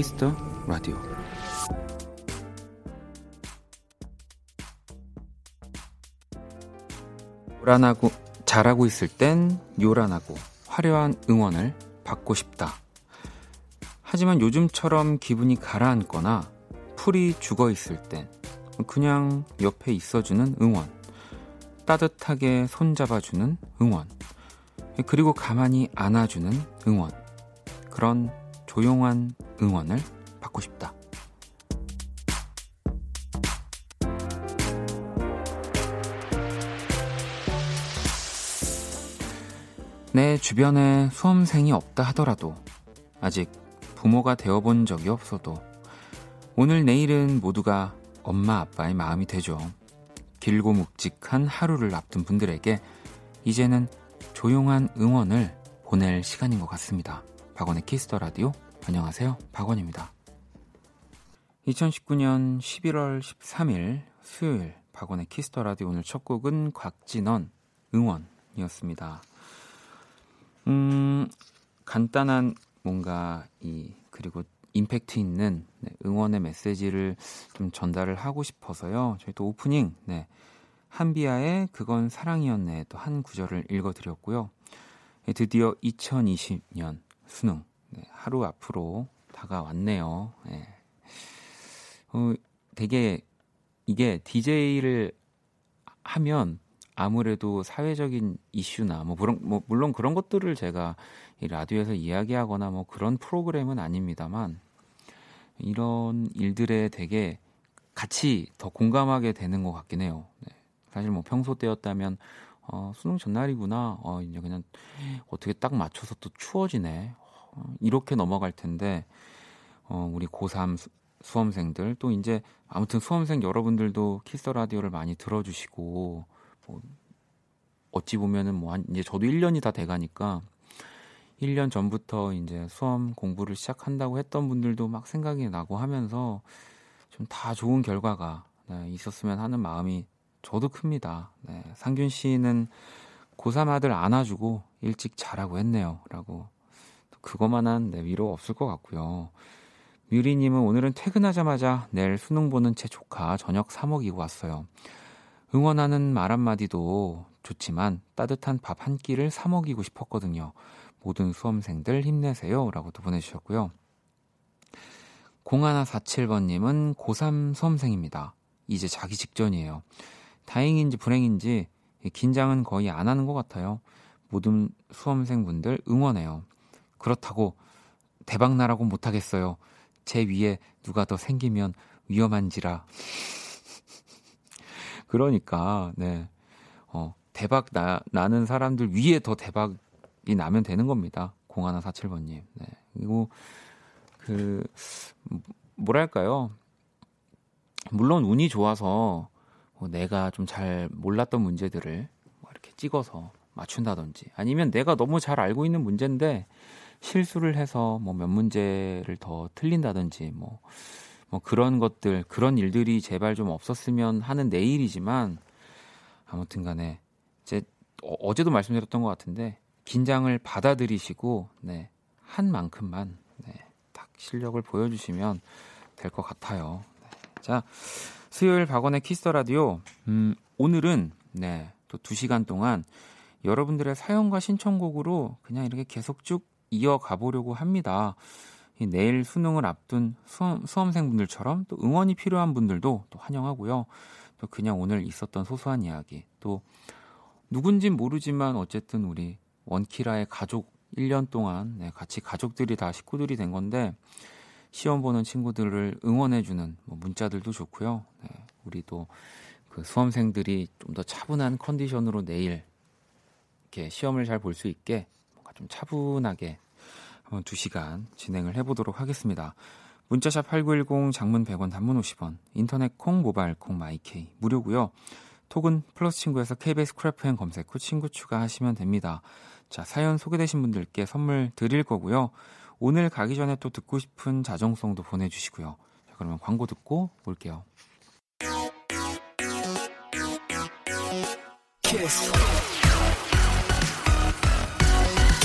Kiss the Radio 요란하고 잘하고 있을 땐 요란하고 화려한 응원을 받고 싶다. 하지만 요즘처럼 기분이 가라앉거나 풀이 죽어 있을 땐 그냥 옆에 있어주는 응원, 따뜻하게 손잡아주는 응원, 그리고 가만히 안아주는 응원, 그런 조용한 응원을 받고 싶다. 내 주변에 수험생이 없다 하더라도 아직 부모가 되어본 적이 없어도 오늘 내일은 모두가 엄마 아빠의 마음이 되죠. 길고 묵직한 하루를 앞둔 분들에게 이제는 조용한 응원을 보낼 시간인 것 같습니다. 박원의 Kiss the Radio 안녕하세요. 박원입니다. 2019년 11월 13일 수요일 박원의 Kiss the Radio 오늘 첫 곡은 곽진언 응원이었습니다. 음, 간단한 뭔가 이 그리고 임팩트 있는 네, 응원의 메시지를 좀 전달을 하고 싶어서요. 저희 또 오프닝 네. 한비아의 그건 사랑이었네 또 한 구절을 읽어드렸고요. 네, 드디어 2020년 수능 네, 하루 앞으로 다가왔네요. 네. 어, 되게 이게 DJ를 하면 아무래도 사회적인 이슈나 뭐, 그런, 뭐 물론 그런 것들을 제가 이 라디오에서 이야기하거나 뭐 그런 프로그램은 아닙니다만 이런 일들에 되게 같이 더 공감하게 되는 것 같긴 해요. 네. 사실 뭐 평소 때였다면 어, 수능 전날이구나. 어, 이제 그냥 어떻게 딱 맞춰서 또 추워지네. 어, 이렇게 넘어갈 텐데 어, 우리 고3 수, 수험생들 또 이제 아무튼 수험생 여러분들도 키스 라디오를 많이 들어주시고 뭐 어찌 보면은 뭐 한, 이제 저도 1년이 다 돼가니까 1년 전부터 이제 수험 공부를 시작한다고 했던 분들도 막 생각이 나고 하면서 좀 다 좋은 결과가 네, 있었으면 하는 마음이 저도 큽니다. 네, 상균 씨는 고3 아들 안아주고 일찍 자라고 했네요. 라고. 그거만한 네, 위로 없을 것 같고요. 뮤리님은 오늘은 퇴근하자마자 내일 수능 보는 제 조카 저녁 사 먹이고 왔어요. 응원하는 말 한마디도 좋지만 따뜻한 밥 한 끼를 사 먹이고 싶었거든요. 모든 수험생들 힘내세요. 라고도 보내주셨고요. 0147번님은 고3 수험생입니다. 이제 자기 직전이에요. 다행인지 불행인지 긴장은 거의 안 하는 것 같아요. 모든 수험생분들 응원해요. 그렇다고 대박 나라고 못 하겠어요. 제 위에 누가 더 생기면 위험한지라. 그러니까, 네. 어, 대박 나, 나는 사람들 위에 더 대박이 나면 되는 겁니다. 0147번 님. 네. 그리고, 그, 뭐랄까요. 물론 운이 좋아서 뭐 내가 좀 잘 몰랐던 문제들을 뭐 이렇게 찍어서 맞춘다든지 아니면 내가 너무 잘 알고 있는 문제인데 실수를 해서 뭐 몇 문제를 더 틀린다든지 뭐, 뭐 그런 것들, 그런 일들이 제발 좀 없었으면 하는 내일이지만 아무튼 간에 제 어, 어제도 말씀드렸던 것 같은데 긴장을 받아들이시고 네, 한 만큼만 네, 딱 실력을 보여주시면 될 것 같아요. 네. 자, 수요일 박원의 Kiss the Radio. 음, 오늘은 네, 또 2시간 동안 여러분들의 사연과 신청곡으로 그냥 이렇게 계속 쭉 이어가 보려고 합니다. 내일 수능을 앞둔 수험, 수험생분들처럼 또 응원이 필요한 분들도 또 환영하고요. 또 그냥 오늘 있었던 소소한 이야기, 또 누군진 모르지만 어쨌든 우리 원키라의 가족 1년 동안 네, 같이 가족들이 다 식구들이 된 건데 시험 보는 친구들을 응원해주는 뭐 문자들도 좋고요. 네, 우리도 그 수험생들이 좀 더 차분한 컨디션으로 내일 이렇게 시험을 잘 볼 수 있게 좀 차분하게 한번 2시간 진행을 해보도록 하겠습니다. 문자샵 8910 장문 100원 단문 50원 인터넷 콩 모바일 콩 my K 무료고요. 톡은 플러스 친구에서 KBS Cool FM 검색 후 친구 추가하시면 됩니다. 자 사연 소개되신 분들께 선물 드릴 거고요. 오늘 가기 전에 또 듣고 싶은 자정송도 보내주시고요. 자, 그러면 광고 듣고 올게요. 키스.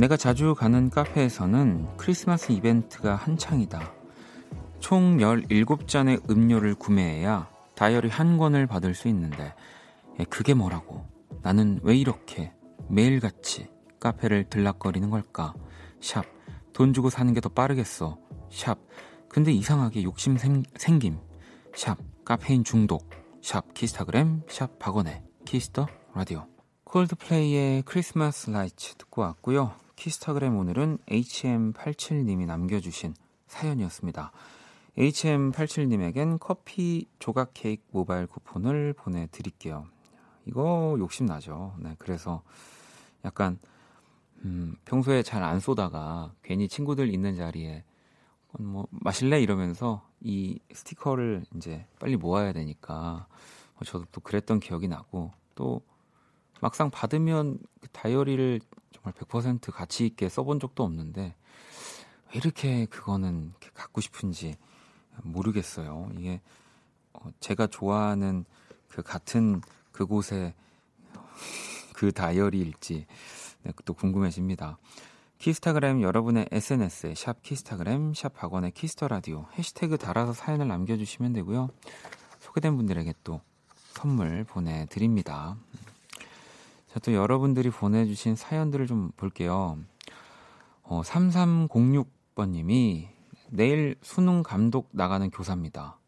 내가 자주 가는 카페에서는 크리스마스 이벤트가 한창이다. 총 17잔의 음료를 구매해야 다이어리 한 권을 받을 수 있는데 예, 그게 뭐라고 나는 왜 이렇게 매일같이 카페를 들락거리는 걸까 샵 돈 주고 사는 게 더 빠르겠어 샵 근데 이상하게 욕심 생, 생김. 샵 카페인 중독. 샵 키스타그램. 샵 박원의 키스 더 라디오. 콜드플레이의 크리스마스 라이츠 듣고 왔고요. 키스타그램 오늘은 HM87님이 남겨주신 사연이었습니다. HM87님에겐 커피 조각 케이크 모바일 쿠폰을 보내드릴게요. 이거 욕심나죠. 네, 그래서 약간, 음, 평소에 잘 안 쏘다가 괜히 친구들 있는 자리에 뭐 마실래 이러면서 이 스티커를 이제 빨리 모아야 되니까 뭐 저도 또 그랬던 기억이 나고 또 막상 받으면 그 다이어리를 정말 100% 가치 있게 써본 적도 없는데 왜 이렇게 그거는 갖고 싶은지 모르겠어요. 이게 어 제가 좋아하는 그 같은 그곳의 그 다이어리일지 네, 또 궁금해집니다. 키스타그램 여러분의 SNS에 샵 키스타그램 샵 박원의 키스 더 라디오 해시태그 달아서 사연을 남겨주시면 되고요. 소개된 분들에게 또 선물 보내드립니다. 자, 또 여러분들이 보내주신 사연들을 좀 볼게요. 어, 3306번님이 내일 수능 감독 나가는 교사입니다.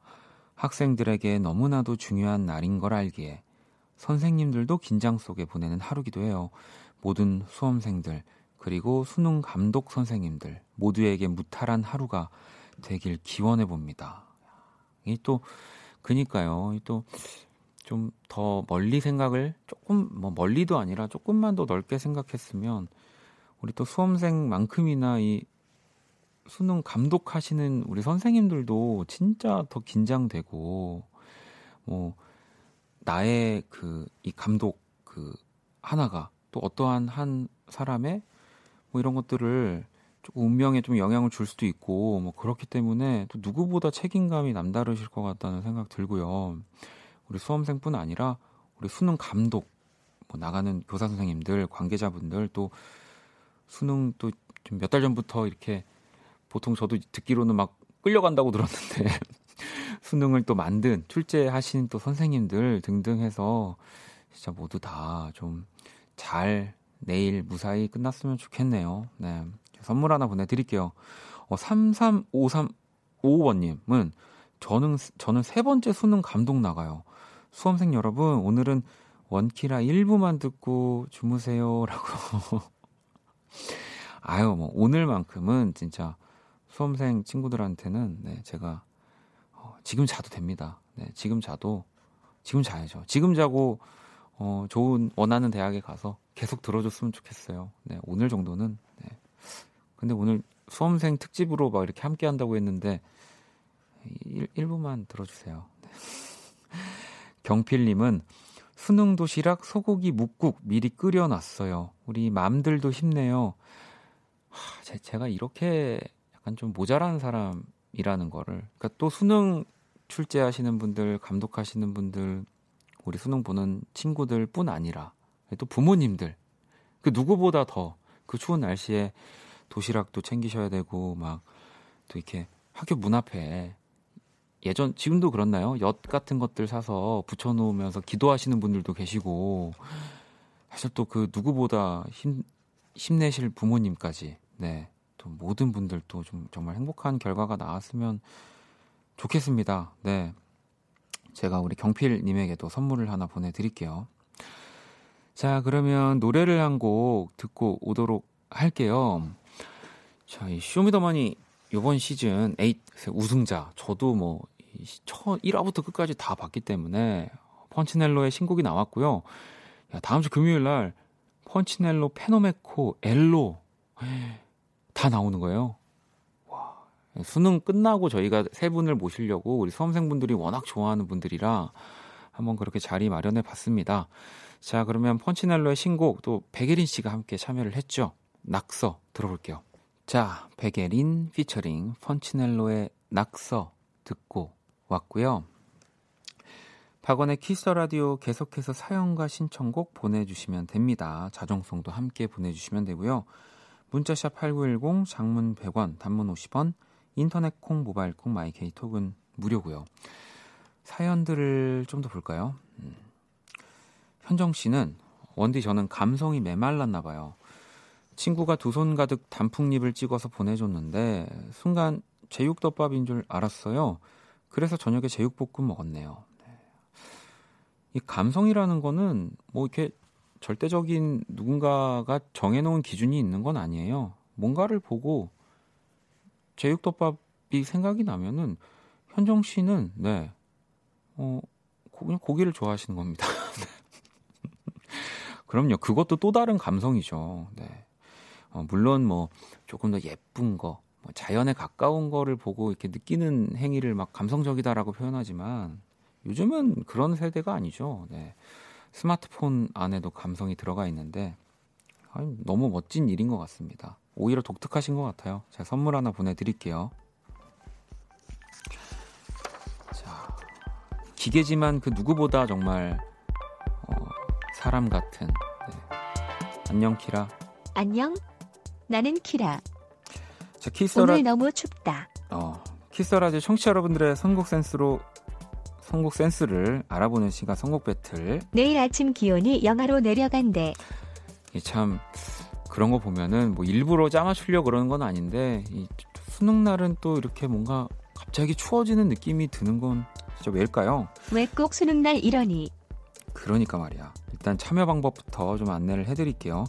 학생들에게 너무나도 중요한 날인 걸 알기에 선생님들도 긴장 속에 보내는 하루기도 해요. 모든 수험생들 그리고 수능 감독 선생님들 모두에게 무탈한 하루가 되길 기원해 봅니다. 이 또 그니까요. 또 좀 더 멀리 생각을 조금 뭐 멀리도 아니라 조금만 더 넓게 생각했으면 우리 또 수험생만큼이나 이 수능 감독하시는 우리 선생님들도 진짜 더 긴장되고 뭐 나의 그 이 감독 그 하나가 또 어떠한 한 사람의 뭐 이런 것들을 조금 운명에 좀 영향을 줄 수도 있고 뭐 그렇기 때문에 또 누구보다 책임감이 남다르실 것 같다는 생각 들고요. 우리 수험생뿐 아니라 우리 수능 감독 뭐 나가는 교사 선생님들 관계자분들 또 수능 또좀몇달 전부터 이렇게 보통 저도 듣기로는 막 끌려간다고 들었는데 수능을 또 만든 출제하신 또 선생님들 등등 해서 진짜 모두 다 좀 잘 내일 무사히 끝났으면 좋겠네요. 네. 선물 하나 보내드릴게요. 어, 335355번님은 저는, 저는 세 번째 수능 감독 나가요. 수험생 여러분, 오늘은 원키라 1부만 듣고 주무세요. 라고. 아유, 뭐, 오늘만큼은 진짜 수험생 친구들한테는, 네, 제가, 어, 지금 자도 됩니다. 네, 지금 자도, 지금 자야죠. 지금 자고, 어, 좋은, 원하는 대학에 가서 계속 들어줬으면 좋겠어요. 네, 오늘 정도는. 네. 근데 오늘 수험생 특집으로 막 이렇게 함께 한다고 했는데 1, 1부만 들어주세요. 네. 경필님은 수능 도시락 소고기 묵국 미리 끓여놨어요. 우리 맘들도 힘내요. 하, 제, 제가 이렇게 약간 좀 모자란 사람이라는 거를. 그러니까 또 수능 출제하시는 분들, 감독하시는 분들, 우리 수능 보는 친구들 뿐 아니라 또 부모님들 그 누구보다 더 그 추운 날씨에 도시락도 챙기셔야 되고 막 또 이렇게 학교 문 앞에 예전 지금도 그렇나요? 엿 같은 것들 사서 붙여놓으면서 기도하시는 분들도 계시고 사실 또 그 누구보다 힘 힘내실 부모님까지 네. 또 모든 분들도 좀 정말 행복한 결과가 나왔으면 좋겠습니다. 네. 제가 우리 경필님에게도 선물을 하나 보내드릴게요. 자, 그러면 노래를 한 곡 듣고 오도록 할게요. 자, 이 쇼미더머니 이번 시즌 8 우승자. 저도 뭐, 첫 1화부터 끝까지 다 봤기 때문에 펀치넬로의 신곡이 나왔고요. 야, 다음 주 금요일 날 펀치넬로 페노메코 엘로 다 나오는 거예요. 와, 수능 끝나고 저희가 세 분을 모시려고 우리 수험생분들이 워낙 좋아하는 분들이라 한번 그렇게 자리 마련해 봤습니다. 자, 그러면 펀치넬로의 신곡 또 백예린 씨가 함께 참여를 했죠. 낙서 들어볼게요. 자, 백예린 피처링 펀치넬로의 낙서 듣고 왔고요. 박원의 키스 라디오 계속해서 사연과 신청곡 보내주시면 됩니다. 자정송도 함께 보내주시면 되고요. 문자샵 8910, 장문 100원, 단문 50원, 인터넷 콩, 모바일 콩, 마이 케이 톡은 무료고요. 사연들을 좀 더 볼까요? 음. 현정 씨는 원디 저는 감성이 메말랐나 봐요. 친구가 두 손 가득 단풍잎을 찍어서 보내줬는데 순간 제육덮밥인 줄 알았어요. 그래서 저녁에 제육볶음 먹었네요. 이 감성이라는 거는 뭐 이렇게 절대적인 누군가가 정해놓은 기준이 있는 건 아니에요. 뭔가를 보고 제육덮밥이 생각이 나면은 현정 씨는 네, 어, 그냥 고기를 좋아하시는 겁니다. 그럼요. 그것도 또 다른 감성이죠. 네. 어, 물론 뭐 조금 더 예쁜 거, 뭐 자연에 가까운 거를 보고 이렇게 느끼는 행위를 막 감성적이다라고 표현하지만 요즘은 그런 세대가 아니죠. 네. 스마트폰 안에도 감성이 들어가 있는데 아니, 너무 멋진 일인 것 같습니다. 오히려 독특하신 것 같아요. 제가 선물 하나 보내드릴게요. 자, 기계지만 그 누구보다 정말 어, 사람 같은. 네. 안녕 키라. 안녕. 나는 키라. 자, 키스라... 오늘 너무 춥다. 어, 키스라디오 청취자 여러분들의 선곡 센스로 선곡 센스를 알아보는 시간 선곡 배틀. 내일 아침 기온이 영하로 내려간대. 참 그런 거 보면은 뭐 일부러 짜맞추려 그러는 건 아닌데 이 수능 날은 또 이렇게 뭔가 갑자기 추워지는 느낌이 드는 건 진짜 왜일까요? 왜 꼭 수능 날 이러니? 그러니까 말이야. 일단 참여 방법부터 좀 안내를 해드릴게요.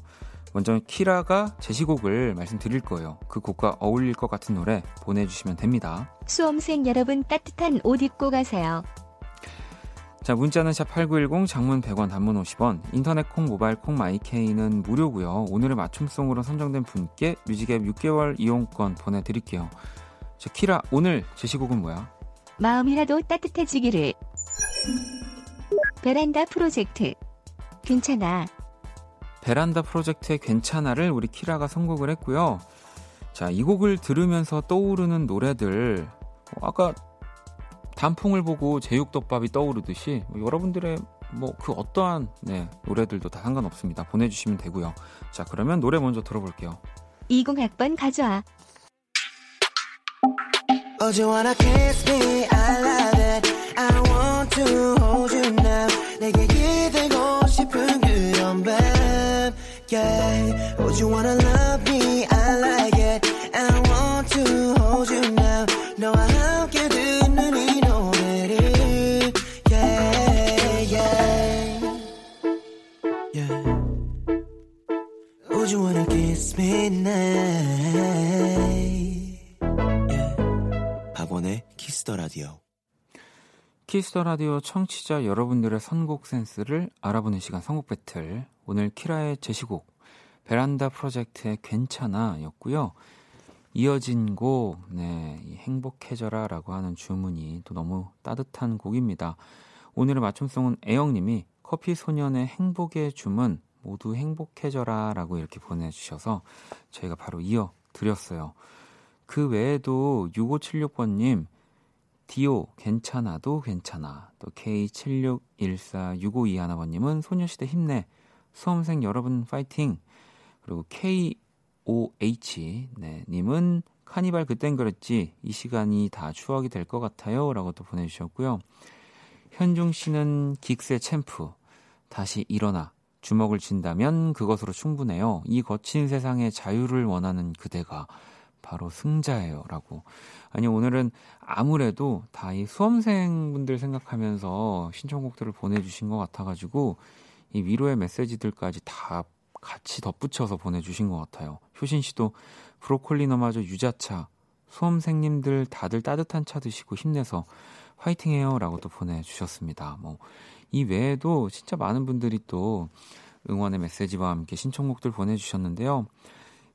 먼저 키라가 제시곡을 말씀드릴 거예요. 그 곡과 어울릴 것 같은 노래 보내주시면 됩니다. 수험생 여러분 따뜻한 옷 입고 가세요. 자, 문자는 샵8910 장문 100원 단문 50원 인터넷 콩 모바일 콩 마이케이는 무료고요. 오늘의 맞춤송으로 선정된 분께 뮤직앱 6개월 이용권 보내드릴게요. 자, 키라 오늘 제시곡은 뭐야? 마음이라도 따뜻해지기를 베란다 프로젝트 괜찮아 베란다 프로젝트의 괜찮아를 우리 키라가 선곡을 했고요. 자, 이 곡을 들으면서 떠오르는 노래들 어, 아까 단풍을 보고 제육덮밥이 떠오르듯이 뭐 여러분들의 뭐 그 어떠한 네, 노래들도 다 상관없습니다. 보내주시면 되고요. 자 그러면 노래 먼저 들어볼게요. 20학번 가져와. Oh, you wanna kiss me? I love it. I want to hold you now. 내게 밤. Yeah. Oh, you wanna love me? I like it. I want to hold you now. 너와 함께 듣는 이 kiss me yeah. 박원의 키스 더 라디오. 키스 더 라디오 청취자 여러분들의 선곡 센스를 알아보는 시간 선곡 배틀. 오늘 키라의 제시곡 베란다 프로젝트의 괜찮아였고요. 이어진 곡, 네, 행복해져라라고 하는 주문이 또 너무 따뜻한 곡입니다. 오늘의 맞춤송은 애영님이 커피 소년의 행복의 주문 모두 행복해져라 라고 이렇게 보내주셔서 저희가 바로 이어 드렸어요. 그 외에도 6576번님, 디오 괜찮아도 괜찮아. 또 K76146521 하나번님은 소녀시대 힘내. 수험생 여러분 파이팅. 그리고 KOH 네, 님은 카니발 그땐 그랬지. 이 시간이 다 추억이 될 것 같아요. 라고 또 보내주셨고요. 현중 씨는 긱스의 챔프. 다시 일어나. 주먹을 쥔다면 그것으로 충분해요. 이 거친 세상에 자유를 원하는 그대가 바로 승자예요. 라고. 아니, 오늘은 아무래도 다 이 수험생분들 생각하면서 신청곡들을 보내주신 것 같아가지고 이 위로의 메시지들까지 다 같이 덧붙여서 보내주신 것 같아요. 효신 씨도 브로콜리 너마저 유자차, 수험생님들 다들 따뜻한 차 드시고 힘내서 화이팅 해요. 라고 또 보내주셨습니다. 뭐, 이 외에도 진짜 많은 분들이 또 응원의 메시지와 함께 신청곡들 보내주셨는데요.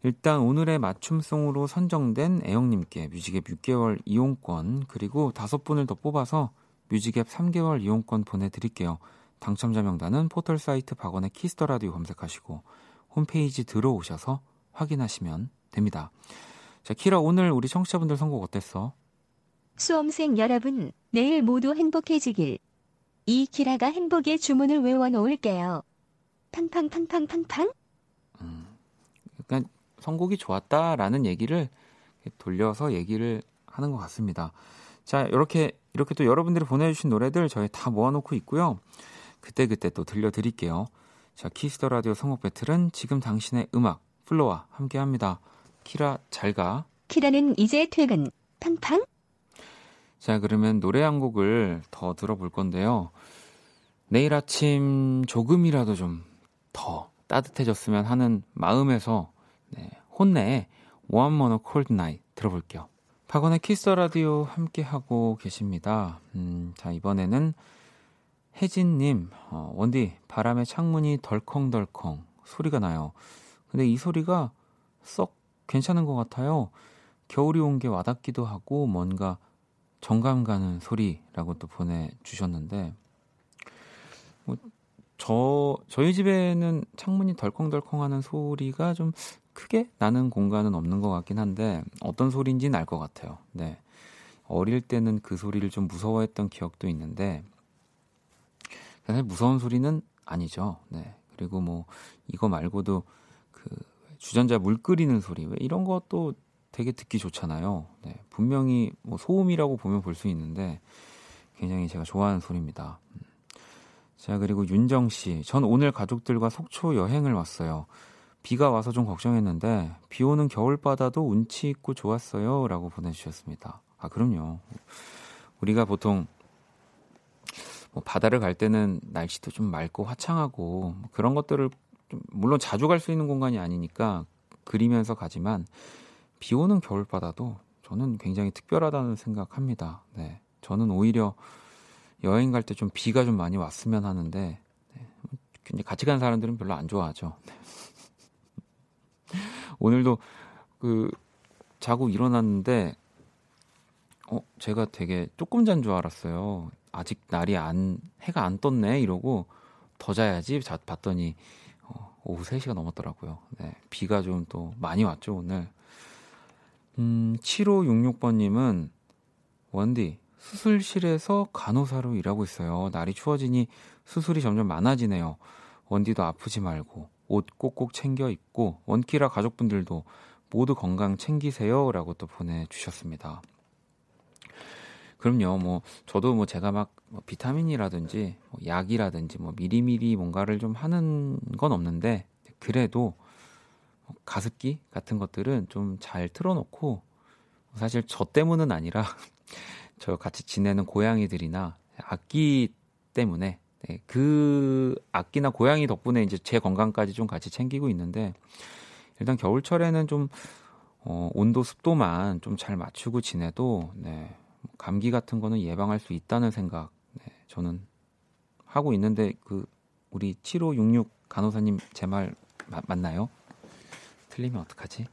일단 오늘의 맞춤송으로 선정된 애영님께 뮤직앱 6개월 이용권 그리고 다섯 분을 더 뽑아서 뮤직앱 3개월 이용권 보내드릴게요. 당첨자 명단은 포털 사이트 박원의 키스 더 라디오 검색하시고 홈페이지 들어오셔서 확인하시면 됩니다. 자, 키라 오늘 우리 청취자분들 선곡 어땠어? 수험생 여러분, 내일 모두 행복해지길. 이 키라가 행복의 주문을 외워 놓을게요. 팡팡팡팡팡팡? 음, 그러니까 선곡이 좋았다라는 얘기를 돌려서 얘기를 하는 것 같습니다. 자, 이렇게 이렇게 또 여러분들이 보내주신 노래들 저희 다 모아놓고 있고요. 그때 그때 또 들려드릴게요. 자, 키스 더 라디오 선곡 배틀은 지금 당신의 음악 플로와 함께합니다. 키라 잘 가. 키라는 이제 퇴근. 팡팡. 자, 그러면 노래 한 곡을 더 들어볼 건데요. 내일 아침 조금이라도 좀 더 따뜻해졌으면 하는 마음에서 네, 혼네의 One More Cold Night 들어볼게요. 박원의 키스 라디오 함께 하고 계십니다. 음, 자 이번에는 혜진님, 어, 원디 바람에 창문이 덜컹덜컹 소리가 나요. 근데 이 소리가 썩 괜찮은 것 같아요. 겨울이 온 게 와닿기도 하고 뭔가 정감 가는 소리라고 또 보내주셨는데 뭐 저 저희 집에는 창문이 덜컹덜컹 하는 소리가 좀 크게 나는 공간은 없는 것 같긴 한데 어떤 소리인지는 알 것 같아요. 네. 어릴 때는 그 소리를 좀 무서워했던 기억도 있는데 사실 무서운 소리는 아니죠. 네. 그리고 뭐 이거 말고도 그 주전자 물 끓이는 소리 왜 이런 것도 되게 듣기 좋잖아요. 네. 분명히 뭐 소음이라고 보면 볼 수 있는데 굉장히 제가 좋아하는 소리입니다. 음. 자 그리고 윤정 씨, 전 오늘 가족들과 속초 여행을 왔어요. 비가 와서 좀 걱정했는데 비 오는 겨울바다도 운치 있고 좋았어요 라고 보내주셨습니다. 아 그럼요. 우리가 보통 뭐 바다를 갈 때는 날씨도 좀 맑고 화창하고 뭐 그런 것들을 좀 물론 자주 갈 수 있는 공간이 아니니까 그리면서 가지만 비 오는 겨울바다도 저는 굉장히 특별하다는 생각합니다. 네, 저는 오히려 여행 갈 때 좀 비가 좀 많이 왔으면 하는데 네, 같이 간 사람들은 별로 안 좋아하죠. 네. 오늘도 그 자고 일어났는데 어 제가 되게 조금 잔 줄 알았어요. 아직 날이 안 해가 안 떴네 이러고 더 자야지 자, 봤더니 어, 오후 3시가 넘었더라고요. 네, 비가 좀 또 많이 왔죠 오늘. 음 7566번 님은 원디 수술실에서 간호사로 일하고 있어요. 날이 추워지니 수술이 점점 많아지네요. 원디도 아프지 말고 옷 꼭꼭 챙겨 입고 원키라 가족분들도 모두 건강 챙기세요라고 또 보내주셨습니다. 그럼요, 뭐 저도 뭐 제가 막뭐 비타민이라든지 뭐 약이라든지 뭐 미리미리 뭔가를 좀 하는 건 없는데 그래도 뭐 가습기 같은 것들은 좀 잘 틀어놓고 사실 저 때문은 아니라 저 같이 지내는 고양이들이나 악기 때문에 네, 그 악기나 고양이 덕분에 이제 제 건강까지 좀 같이 챙기고 있는데 일단 겨울철에는 좀 어, 온도 습도만 좀 잘 맞추고 지내도 네, 감기 같은 거는 예방할 수 있다는 생각 네, 저는 하고 있는데 그 우리 7566 간호사님 제 말 맞나요? 틀리면 어떡하지?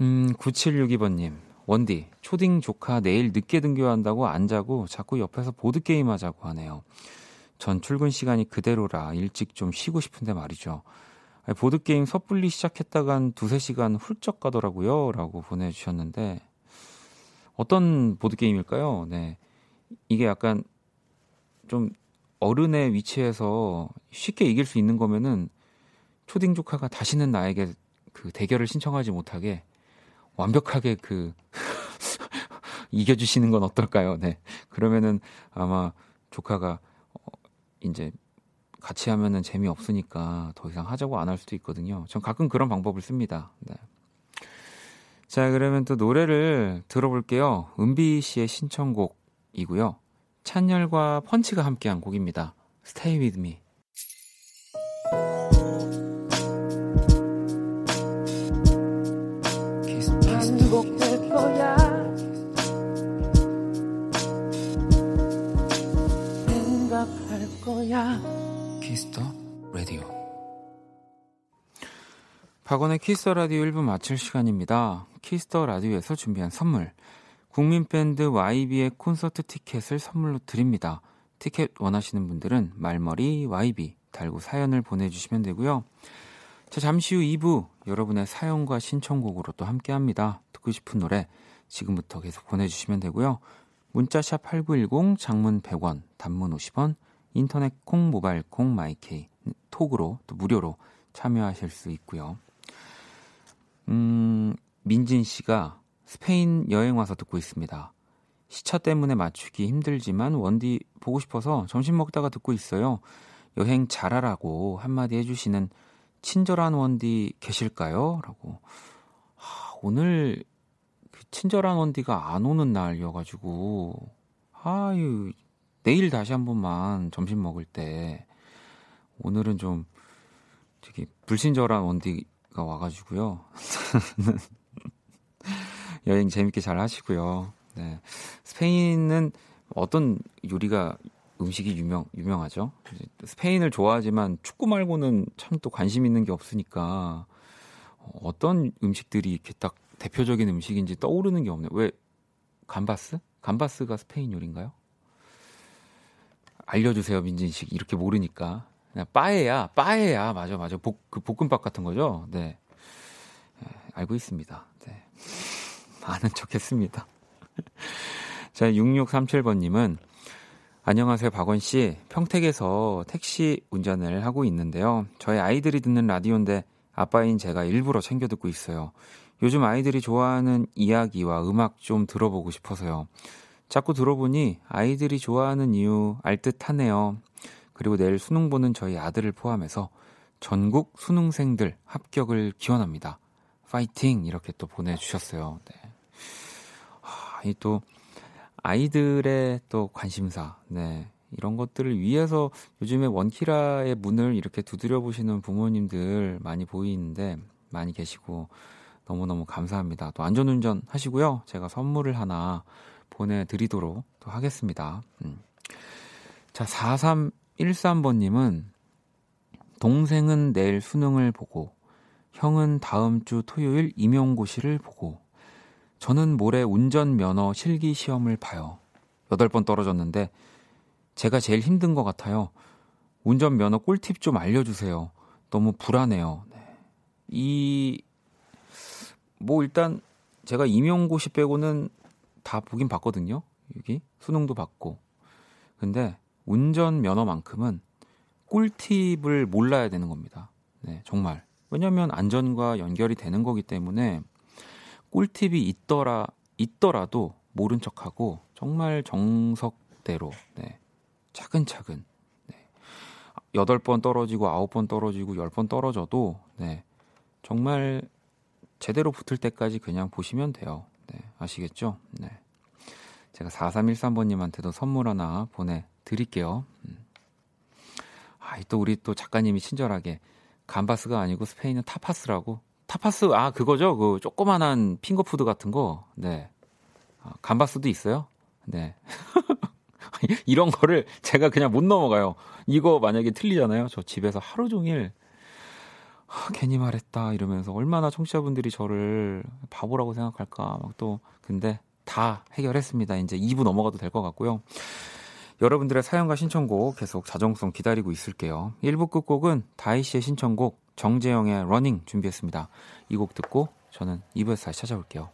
음, 9762번님. 원디, 초딩 조카 내일 늦게 등교한다고 안 자고 자꾸 옆에서 보드게임 하자고 하네요. 전 출근 시간이 그대로라 일찍 좀 쉬고 싶은데 말이죠. 보드게임 섣불리 시작했다간 두세 시간 훌쩍 가더라고요. 라고 보내주셨는데, 어떤 보드게임일까요? 네. 이게 약간 좀 어른의 위치에서 쉽게 이길 수 있는 거면은 초딩 조카가 다시는 나에게 그 대결을 신청하지 못하게 완벽하게 그 이겨주시는 건 어떨까요? 네. 그러면은 아마 조카가 이제 같이 하면은 재미없으니까 더 이상 하자고 안 할 수도 있거든요. 전 가끔 그런 방법을 씁니다. 네. 자, 그러면 또 노래를 들어볼게요. 은비 씨의 신청곡이고요. 찬열과 펀치가 함께한 곡입니다. Stay with me. 박원의 키스 더 라디오 1부 마칠 시간입니다. 키스 더 라디오에서 준비한 선물. 국민밴드 YB의 콘서트 티켓을 선물로 드립니다. 티켓 원하시는 분들은 말머리 YB 달고 사연을 보내주시면 되고요. 자, 잠시 후 2부 여러분의 사연과 신청곡으로 또 함께 합니다. 듣고 싶은 노래 지금부터 계속 보내주시면 되고요. 문자샵 8910 장문 100원, 단문 50원, 인터넷 콩, 모바일 콩, 마이케이, 톡으로 또 무료로 참여하실 수 있고요. 음, 민진 씨가 스페인 여행 와서 듣고 있습니다. 시차 때문에 맞추기 힘들지만 원디 보고 싶어서 점심 먹다가 듣고 있어요. 여행 잘하라고 한마디 해주시는 친절한 원디 계실까요? 라고. 하, 오늘 그 친절한 원디가 안 오는 날이어가지고, 아유, 내일 다시 한 번만 점심 먹을 때, 오늘은 좀, 저기, 불친절한 원디 가 와가지고요. 여행 재밌게 잘 하시고요. 네. 스페인은 어떤 요리가 음식이 유명 유명하죠. 스페인을 좋아하지만 축구 말고는 참 또 관심 있는 게 없으니까 어떤 음식들이 이렇게 딱 대표적인 음식인지 떠오르는 게 없네요. 왜 감바스? 감바스가 스페인 요리인가요? 알려주세요, 민진 씨. 이렇게 모르니까. 빠에야, 빠에야. 맞아, 맞아. 볶, 그 볶음밥 같은 거죠? 네. 네 알고 있습니다. 네. 아는 척 했습니다. 자, 6637번님은 안녕하세요, 박원 씨. 평택에서 택시 운전을 하고 있는데요. 저희 아이들이 듣는 라디오인데 아빠인 제가 일부러 챙겨 듣고 있어요. 요즘 아이들이 좋아하는 이야기와 음악 좀 들어보고 싶어서요. 자꾸 들어보니 아이들이 좋아하는 이유 알 듯하네요. 그리고 내일 수능 보는 저희 아들을 포함해서 전국 수능생들 합격을 기원합니다. 파이팅! 이렇게 또 보내주셨어요. 네. 아, 이또 아이들의 또 관심사, 네. 이런 것들을 위해서 요즘에 원키라의 문을 이렇게 두드려 보시는 부모님들 많이 보이는데 많이 계시고 너무너무 감사합니다. 또 안전운전 하시고요. 제가 선물을 하나 보내드리도록 또 하겠습니다. 음. 자, 4313번님은 동생은 내일 수능을 보고 형은 다음 주 토요일 임용고시를 보고 저는 모레 운전면허 실기 시험을 봐요. 8번 떨어졌는데 제가 제일 힘든 것 같아요. 운전면허 꿀팁 좀 알려주세요. 너무 불안해요. 네. 이, 뭐 일단 제가 임용고시 빼고는 다 보긴 봤거든요. 여기 수능도 봤고. 근데 운전면허만큼은 꿀팁을 몰라야 되는 겁니다. 네, 정말. 왜냐면 안전과 연결이 되는 거기 때문에 꿀팁이 있더라 있더라도 모른 척하고 정말 정석대로 네, 차근차근 네, 8번 떨어지고 9번 떨어지고 10번 떨어져도 네, 정말 제대로 붙을 때까지 그냥 보시면 돼요. 네, 아시겠죠? 네. 제가 4313번님한테도 선물 하나 보내 드릴게요. 음. 아, 또 우리 또 작가님이 친절하게 감바스가 아니고 스페인은 타파스라고 타파스 아 그거죠 그 조그만한 핑거푸드 같은 거 네. 아, 감바스도 있어요. 네. 이런 거를 제가 그냥 못 넘어가요. 이거 만약에 틀리잖아요. 저 집에서 하루 종일 아, 괜히 말했다 이러면서 얼마나 청취자분들이 저를 바보라고 생각할까 막 또 근데 다 해결했습니다. 이제 2부 넘어가도 될 것 같고요. 여러분들의 사연과 신청곡 계속 자정송 기다리고 있을게요. 1부 끝곡은 다이 씨의 신청곡 정재형의 Running 준비했습니다. 이 곡 듣고 저는 2부에서 다시 찾아올게요.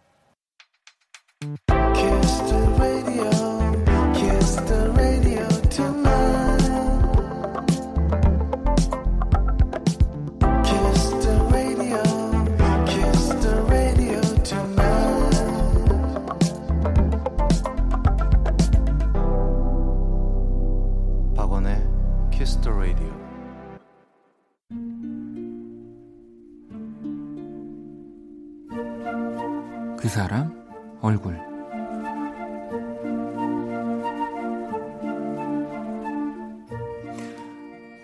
사람 얼굴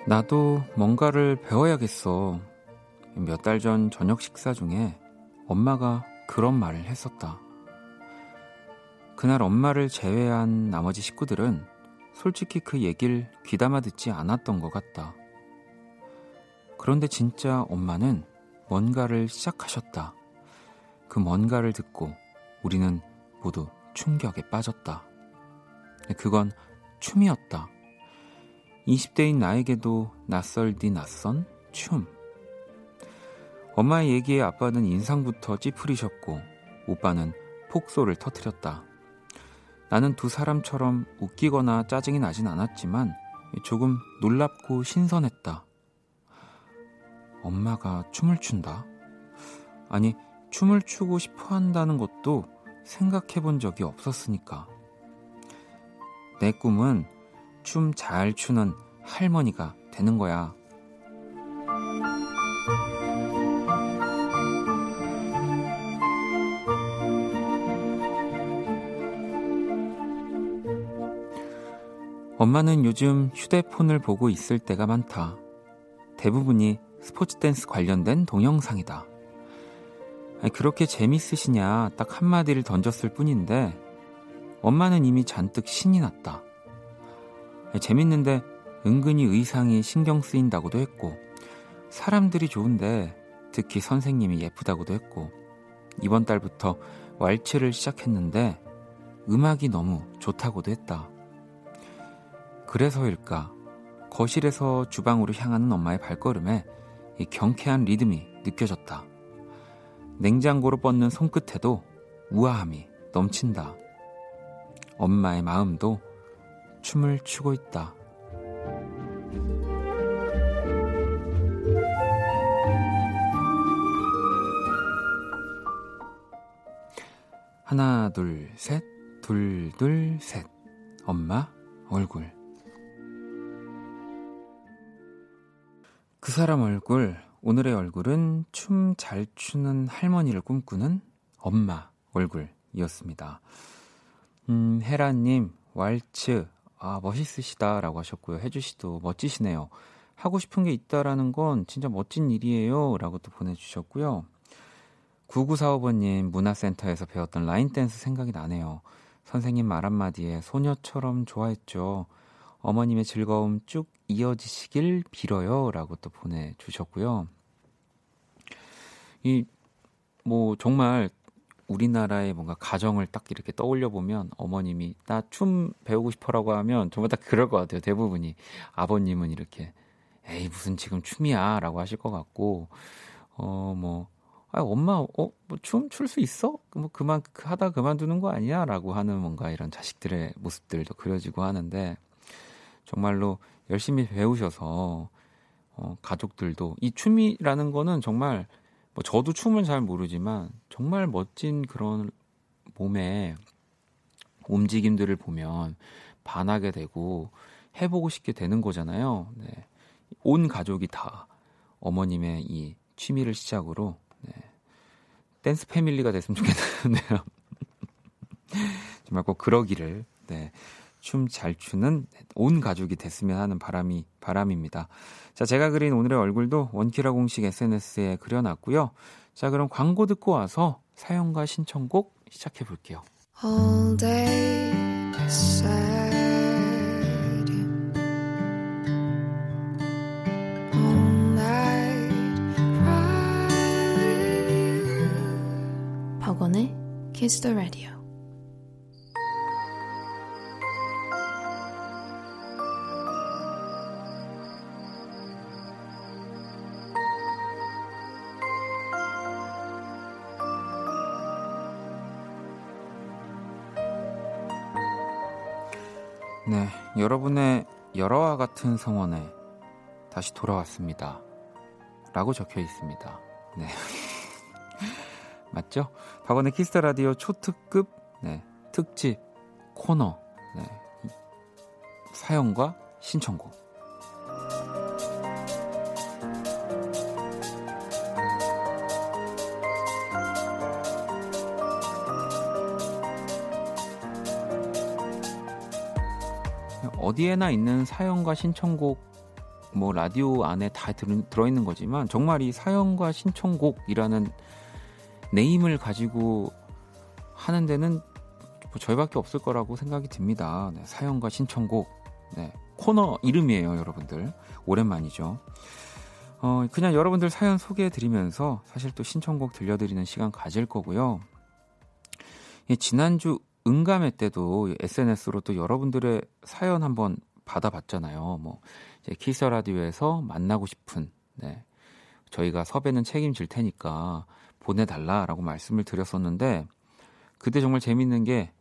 나도 뭔가를 배워야겠어. 몇 달 전 저녁 식사 중에 엄마가 그런 말을 했었다. 그날 엄마를 제외한 나머지 식구들은 솔직히 그 얘기를 귀담아 듣지 않았던 것 같다. 그런데 진짜 엄마는 뭔가를 시작하셨다. 그 뭔가를 듣고 우리는 모두 충격에 빠졌다. 그건 춤이었다. 20대인 나에게도 낯설디 낯선 춤. 엄마의 얘기에 아빠는 인상부터 찌푸리셨고 오빠는 폭소를 터뜨렸다. 나는 두 사람처럼 웃기거나 짜증이 나진 않았지만 조금 놀랍고 신선했다. 엄마가 춤을 춘다? 아니, 춤을 추고 싶어 한다는 것도 생각해 본 적이 없었으니까. 내 꿈은 춤 잘 추는 할머니가 되는 거야. 엄마는 요즘 휴대폰을 보고 있을 때가 많다. 대부분이 스포츠 댄스 관련된 동영상이다. 그렇게 재밌으시냐 딱 한마디를 던졌을 뿐인데 엄마는 이미 잔뜩 신이 났다. 재밌는데 은근히 의상이 신경 쓰인다고도 했고 사람들이 좋은데 특히 선생님이 예쁘다고도 했고 이번 달부터 왈츠를 시작했는데 음악이 너무 좋다고도 했다. 그래서일까 거실에서 주방으로 향하는 엄마의 발걸음에 이 경쾌한 리듬이 느껴졌다. 냉장고로 뻗는 손끝에도 우아함이 넘친다. 엄마의 마음도 춤을 추고 있다. 하나, 둘, 셋, 둘, 둘, 셋. 엄마 얼굴. 그 사람 얼굴, 오늘의 얼굴은 춤 잘 추는 할머니를 꿈꾸는 엄마 얼굴이었습니다. 음, 헤라님, 왈츠, 아, 멋있으시다 라고 하셨고요. 혜주씨도 멋지시네요. 하고 싶은 게 있다라는 건 진짜 멋진 일이에요 라고 또 보내주셨고요. 9945번님, 문화센터에서 배웠던 라인댄스 생각이 나네요. 선생님 말 한마디에 소녀처럼 좋아했죠. 어머님의 즐거움 쭉 이어지시길 빌어요. 라고 또 보내주셨고요. 이, 뭐, 정말 우리나라의 뭔가 가정을 딱 이렇게 떠올려 보면 어머님이 나 춤 배우고 싶어라고 하면 정말 딱 그럴 것 같아요. 대부분이. 아버님은 이렇게 에이, 무슨 지금 춤이야. 라고 하실 것 같고, 어, 뭐, 아, 엄마, 어, 뭐, 춤 출 수 있어? 뭐, 그만, 하다 그만두는 거 아니야? 라고 하는 뭔가 이런 자식들의 모습들도 그려지고 하는데, 정말로 열심히 배우셔서 어, 가족들도 이 춤이라는 거는 정말 뭐 저도 춤은 잘 모르지만 정말 멋진 그런 몸의 움직임들을 보면 반하게 되고 해보고 싶게 되는 거잖아요. 네. 온 가족이 다 어머님의 이 취미를 시작으로 네. 댄스 패밀리가 됐으면 좋겠는데요. 정말 꼭 그러기를 네. 춤 잘 추는 온 가족이 됐으면 하는 바람이 바람입니다. 자, 제가 그린 오늘의 얼굴도 원키라 공식 SNS에 그려놨고요. 자, 그럼 광고 듣고 와서 사연과 신청곡 시작해 볼게요. All day sad. All night cry. 박원의 Kiss the Radio. 여러분의 열화와 같은 성원에 다시 돌아왔습니다. 라고 적혀 있습니다. 네. 맞죠? 박원의 키스 더 라디오 초특급 네, 특집 코너 네. 사연과 신청곡 어디에나 있는 사연과 신청곡 뭐 라디오 안에 다 들, 들어 있는 거지만 정말 이 사연과 신청곡이라는 네임을 가지고 하는 데는 뭐 저희밖에 없을 거라고 생각이 듭니다. 네, 사연과 신청곡 네, 코너 이름이에요, 여러분들. 오랜만이죠. 어, 그냥 여러분들 사연 소개해드리면서 사실 또 신청곡 들려드리는 시간 가질 거고요. 예, 지난주 응감회 때도 SNS로 또 여러분들의 사연 한번 받아봤잖아요. 뭐, 이제 키스 라디오에서 만나고 싶은, 네. 저희가 섭외는 책임질 테니까 보내달라라고 말씀을 드렸었는데, 그때 정말 재밌는 게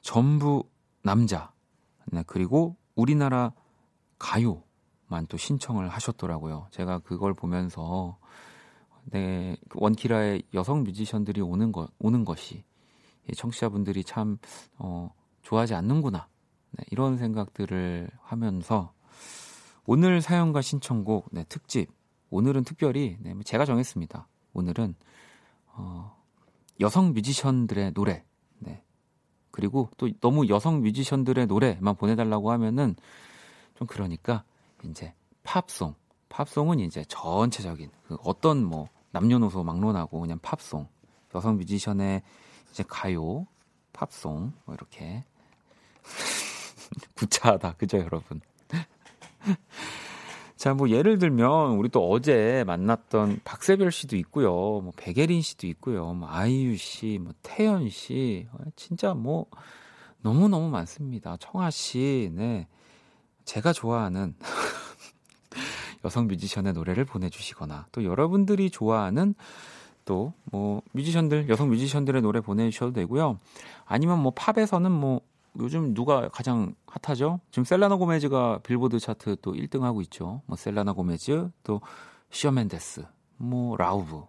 전부 남자, 네. 그리고 우리나라 가요만 또 신청을 하셨더라고요. 제가 그걸 보면서, 네, 원키라의 여성 뮤지션들이 오는 것, 오는 것이 청취자분들이 참 어, 좋아하지 않는구나. 네, 이런 생각들을 하면서 오늘 사연과 신청곡 네, 특집. 오늘은 특별히 네, 제가 정했습니다. 오늘은 어, 여성 뮤지션들의 노래. 네. 그리고 또 너무 여성 뮤지션들의 노래만 보내달라고 하면은 좀 그러니까 이제 팝송. 팝송은 이제 전체적인 그 어떤 뭐 남녀노소 막론하고 그냥 팝송. 여성 뮤지션의 이제 가요, 팝송 뭐 이렇게 구차하다 그죠 여러분? 자, 뭐 예를 들면 우리 또 어제 만났던 박세별 씨도 있고요. 뭐 백예린 씨도 있고요. 뭐 아이유 씨, 뭐 태연 씨. 어, 진짜 뭐 너무너무 많습니다. 청아 씨. 네. 제가 좋아하는 여성 뮤지션의 노래를 보내 주시거나 또 여러분들이 좋아하는 또 뭐 뮤지션들 여성 뮤지션들의 노래 보내주셔도 되고요. 아니면 뭐 팝에서는 뭐 요즘 누가 가장 핫하죠? 지금 셀레나 고메즈가 빌보드 차트 또 1등 하고 있죠. 뭐 셀레나 고메즈 또 숀 멘데스 뭐 라우브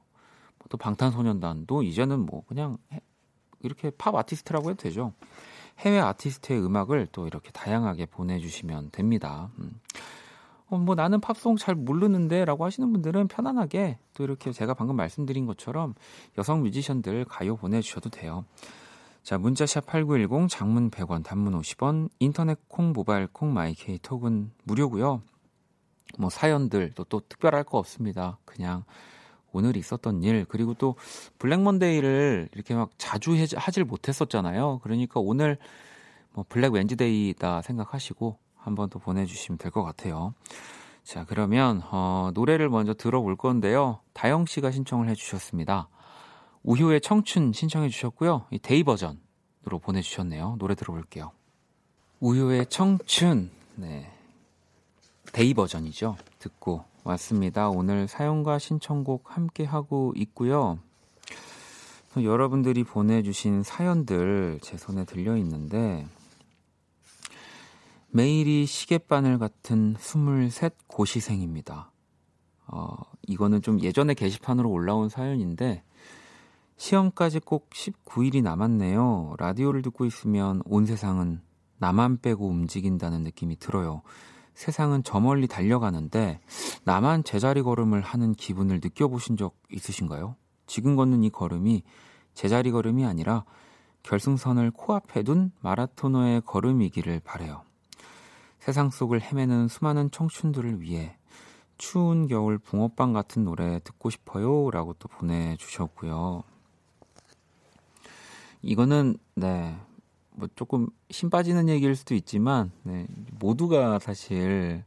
뭐또 방탄소년단도 이제는 뭐 그냥 이렇게 팝 아티스트라고 해도 되죠. 해외 아티스트의 음악을 또 이렇게 다양하게 보내주시면 됩니다. 음. 어, 뭐 나는 팝송 잘 모르는데 라고 하시는 분들은 편안하게 또 이렇게 제가 방금 말씀드린 것처럼 여성 뮤지션들 가요 보내주셔도 돼요. 자, 문자샵 8910 장문 100원, 단문 50원, 인터넷 콩, 모바일 콩, 마이케이 톡은 무료고요. 뭐 사연들도 또 특별할 거 없습니다. 그냥 오늘 있었던 일 그리고 또 Black Monday를 이렇게 막 자주 하질 못했었잖아요. 그러니까 오늘 뭐 Black Wednesday다 생각하시고 한 번 더 보내주시면 될 것 같아요. 자, 그러면 어, 노래를 먼저 들어볼 건데요. 다영 씨가 신청을 해주셨습니다. 우효의 청춘 신청해 주셨고요. 이 Day 버전으로 보내주셨네요. 노래 들어볼게요. 우효의 청춘, 네, Day 버전이죠. 듣고 왔습니다. 오늘 사연과 신청곡 함께 하고 있고요. 여러분들이 보내주신 사연들 제 손에 들려 있는데 매일이 시계바늘 같은 23 고시생입니다. 어, 이거는 좀 예전에 게시판으로 올라온 사연인데, 시험까지 꼭 19일이 남았네요. 라디오를 듣고 있으면 온 세상은 나만 빼고 움직인다는 느낌이 들어요. 세상은 저 멀리 달려가는데, 나만 제자리 걸음을 하는 기분을 느껴보신 적 있으신가요? 지금 걷는 이 걸음이 제자리 걸음이 아니라 결승선을 코앞에 둔 마라토너의 걸음이기를 바래요. 세상 속을 헤매는 수많은 청춘들을 위해 추운 겨울 붕어빵 같은 노래 듣고 싶어요. 라고 또 보내주셨고요. 이거는, 네, 뭐 조금 힘 빠지는 얘기일 수도 있지만, 네, 모두가 사실,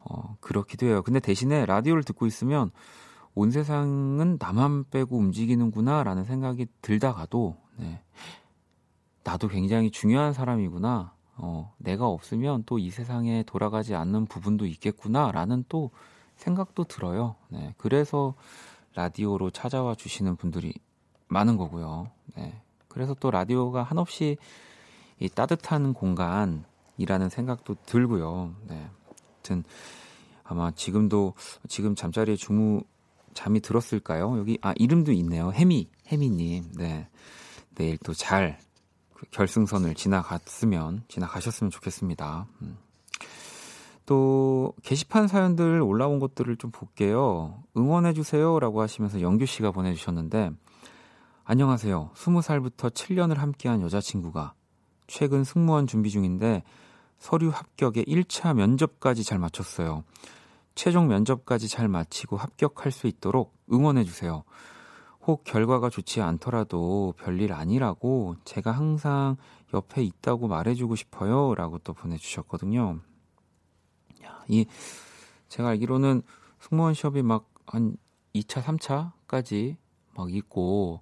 어, 그렇기도 해요. 근데 대신에 라디오를 듣고 있으면 온 세상은 나만 빼고 움직이는구나 라는 생각이 들다가도, 네, 나도 굉장히 중요한 사람이구나. 어, 내가 없으면 또 이 세상에 돌아가지 않는 부분도 있겠구나라는 또 생각도 들어요. 네, 그래서 라디오로 찾아와 주시는 분들이 많은 거고요. 네, 그래서 또 라디오가 한없이 이 따뜻한 공간이라는 생각도 들고요. 네, 아무튼 아마 지금도 지금 잠자리에 주무 잠이 들었을까요? 여기 아 이름도 있네요. 해미 해미님. 네, 내일 또 잘 결승선을 지나갔으면 지나가셨으면 좋겠습니다. 음. 또 게시판 사연들 올라온 것들을 좀 볼게요. 응원해 주세요라고 하시면서 영규 씨가 보내 주셨는데 안녕하세요. 20살부터 7년을 함께한 여자친구가 최근 승무원 준비 중인데 서류 합격에 1차 면접까지 잘 마쳤어요. 최종 면접까지 잘 마치고 합격할 수 있도록 응원해 주세요. 혹 결과가 좋지 않더라도 별일 아니라고 제가 항상 옆에 있다고 말해주고 싶어요. 라고 또 보내주셨거든요. 이, 제가 알기로는 승무원 시험이 막 한 2차, 3차까지 막 있고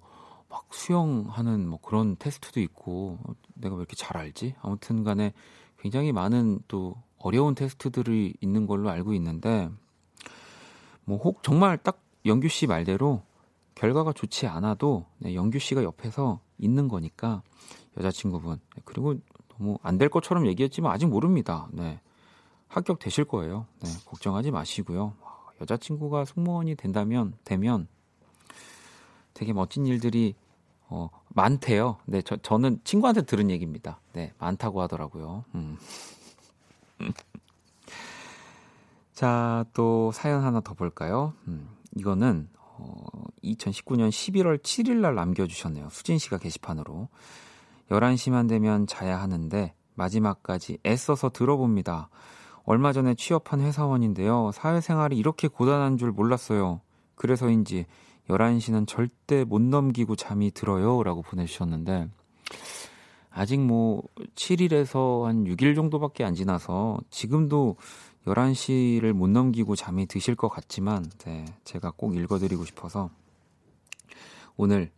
막 수영하는 뭐 그런 테스트도 있고 내가 왜 이렇게 잘 알지? 아무튼 간에 굉장히 많은 또 어려운 테스트들이 있는 걸로 알고 있는데 뭐 혹 정말 딱 영규 씨 말대로 결과가 좋지 않아도 네, 영규 씨가 옆에서 있는 거니까 여자친구분 네, 그리고 너무 안 될 것처럼 얘기했지만 아직 모릅니다. 네. 합격 되실 거예요. 네, 걱정하지 마시고요. 여자친구가 승무원이 된다면 되면 되게 멋진 일들이 어, 많대요. 네, 저, 저는 친구한테 들은 얘기입니다. 네, 많다고 하더라고요. 음. 자, 또 사연 하나 더 볼까요? 음, 이거는 어, 2019년 11월 7일 날 남겨주셨네요. 수진 씨가 게시판으로. 11시만 되면 자야 하는데 마지막까지 애써서 들어봅니다. 얼마 전에 취업한 회사원인데요. 사회생활이 이렇게 고단한 줄 몰랐어요. 그래서인지 11시는 절대 못 넘기고 잠이 들어요. 라고 보내주셨는데, 아직 뭐 7일에서 한 6일 정도밖에 안 지나서 지금도 11시를 못 넘기고 잠이 드실 것 같지만, 네, 제가 꼭 읽어드리고 싶어서 오늘